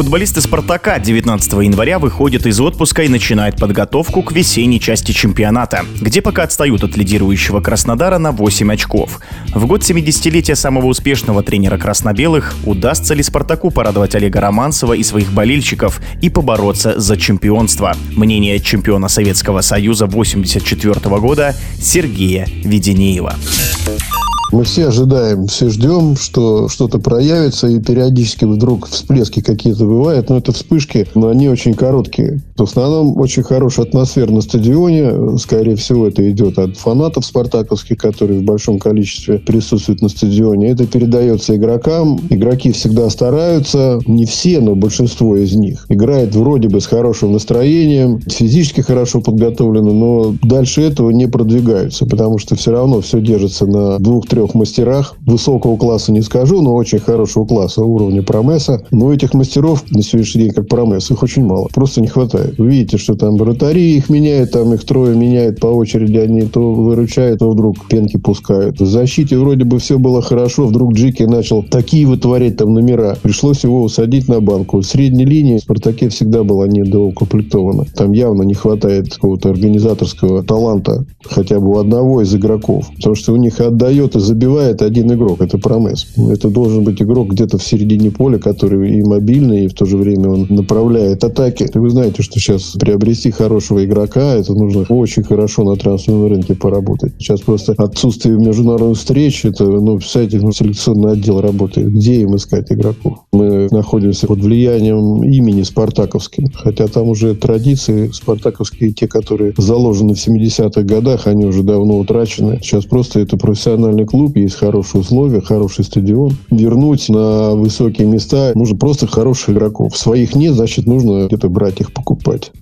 Футболисты «Спартака» 19 января выходят из отпуска и начинают подготовку к весенней части чемпионата, где пока отстают от лидирующего Краснодара на 8 очков. В год 70-летия самого успешного тренера красно-белых удастся ли «Спартаку» порадовать Олега Романцева и своих болельщиков и побороться за чемпионство? Мнение чемпиона Советского Союза 84 года Сергея Веденеева. Мы все ожидаем, все ждем, что что-то проявится, и периодически вдруг всплески какие-то бывают, но это вспышки, но они очень короткие. В основном очень хорошая атмосфера на стадионе, скорее всего, это идет от фанатов спартаковских, которые в большом количестве присутствуют на стадионе. Это передается игрокам. Игроки всегда стараются, не все, но большинство из них. Играет вроде бы с хорошим настроением, физически хорошо подготовлены, но дальше этого не продвигаются, потому что все равно все держится на двух-трех трех мастерах. Высокого класса не скажу, но очень хорошего класса уровня Промеса. Но этих мастеров на сегодняшний день, как Промес, их очень мало. Просто не хватает. Вы видите, что там вратари их меняют, там их трое меняют по очереди. Они то выручают, то вдруг пенки пускают. В защите вроде бы все было хорошо. Вдруг Джики начал такие вытворять там номера. Пришлось его усадить на банку. В средней линии в «Спартаке» всегда была недоукомплектована. Там явно не хватает какого-то организаторского таланта хотя бы у одного из игроков. Потому что у них отдает из забивает один игрок, это Промес. Это должен быть игрок где-то в середине поля, который и мобильный, и в то же время он направляет атаки. Вы знаете, что сейчас приобрести хорошего игрока, это нужно очень хорошо на трансферном рынке поработать. Сейчас просто отсутствие международных встреч, это, ну, представляете, ну, селекционный отдел работает. Где им искать игроков? Мы находимся под влиянием имени Спартаковским. Хотя там уже традиции спартаковские, те, которые заложены в 70-х годах, они уже давно утрачены. Сейчас просто это профессиональный клуб, клуб, есть хорошие условия, хороший стадион. Вернуть на высокие места нужно просто хороших игроков. Своих нет, значит, нужно где-то брать их покупать.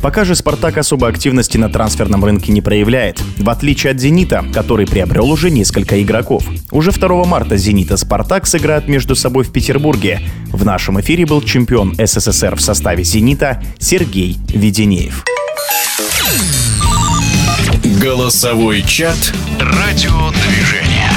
Пока же «Спартак» особой активности на трансферном рынке не проявляет, в отличие от «Зенита», который приобрел уже несколько игроков. Уже 2 марта «Зенит» и «Спартак» сыграют между собой в Петербурге. В нашем эфире был чемпион СССР в составе «Зенита» Сергей Веденеев. Голосовой чат «Радиодвижение».